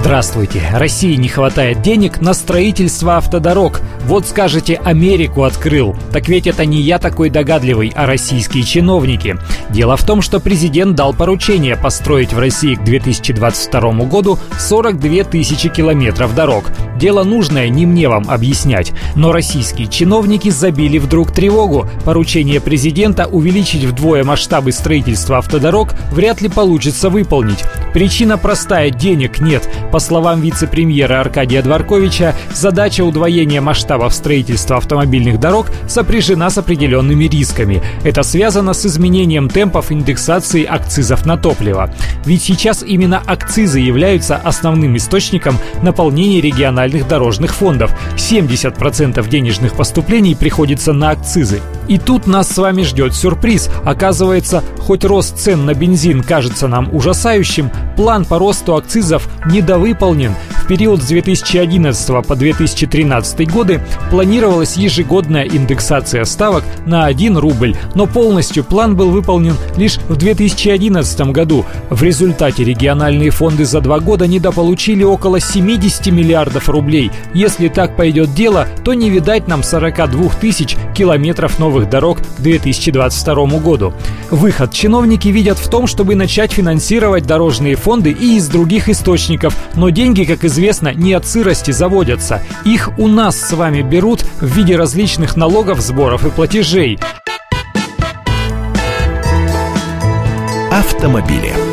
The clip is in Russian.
Здравствуйте. России не хватает денег на строительство автодорог. Вот скажете, Америку открыл. Так ведь это не я такой догадливый, а российские чиновники. Дело в том, что президент дал поручение построить в России к 2022 году 42 тысячи километров дорог. Дело нужное, не мне вам объяснять. Но российские чиновники забили вдруг тревогу. Поручение президента увеличить вдвое масштабы строительства автодорог вряд ли получится выполнить. Причина простая – денег нет. По словам вице-премьера Аркадия Дворковича, задача удвоения масштабов строительства автомобильных дорог сопряжена с определенными рисками. Это связано с изменением темпов индексации акцизов на топливо. Ведь сейчас именно акцизы являются основным источником наполнения региональных дорожных фондов. 70% денежных поступлений приходится на акцизы. И тут нас с вами ждет сюрприз. Оказывается, хоть рост цен на бензин кажется нам ужасающим, план по росту акцизов недовыполнен. В период с 2011 по 2013 годы планировалась ежегодная индексация ставок на 1 рубль, но полностью план был выполнен лишь в 2011 году. В результате региональные фонды за два года недополучили около 70 миллиардов рублей. Если так пойдет дело, то не видать нам 42 тысяч километров новых дорог к 2022 году. Выход чиновники видят в том, чтобы начать финансировать дорожные фонды и из других источников, но деньги, как известно, не от сырости заводятся. Их у нас с вами берут в виде различных налогов, сборов и платежей. Автомобили.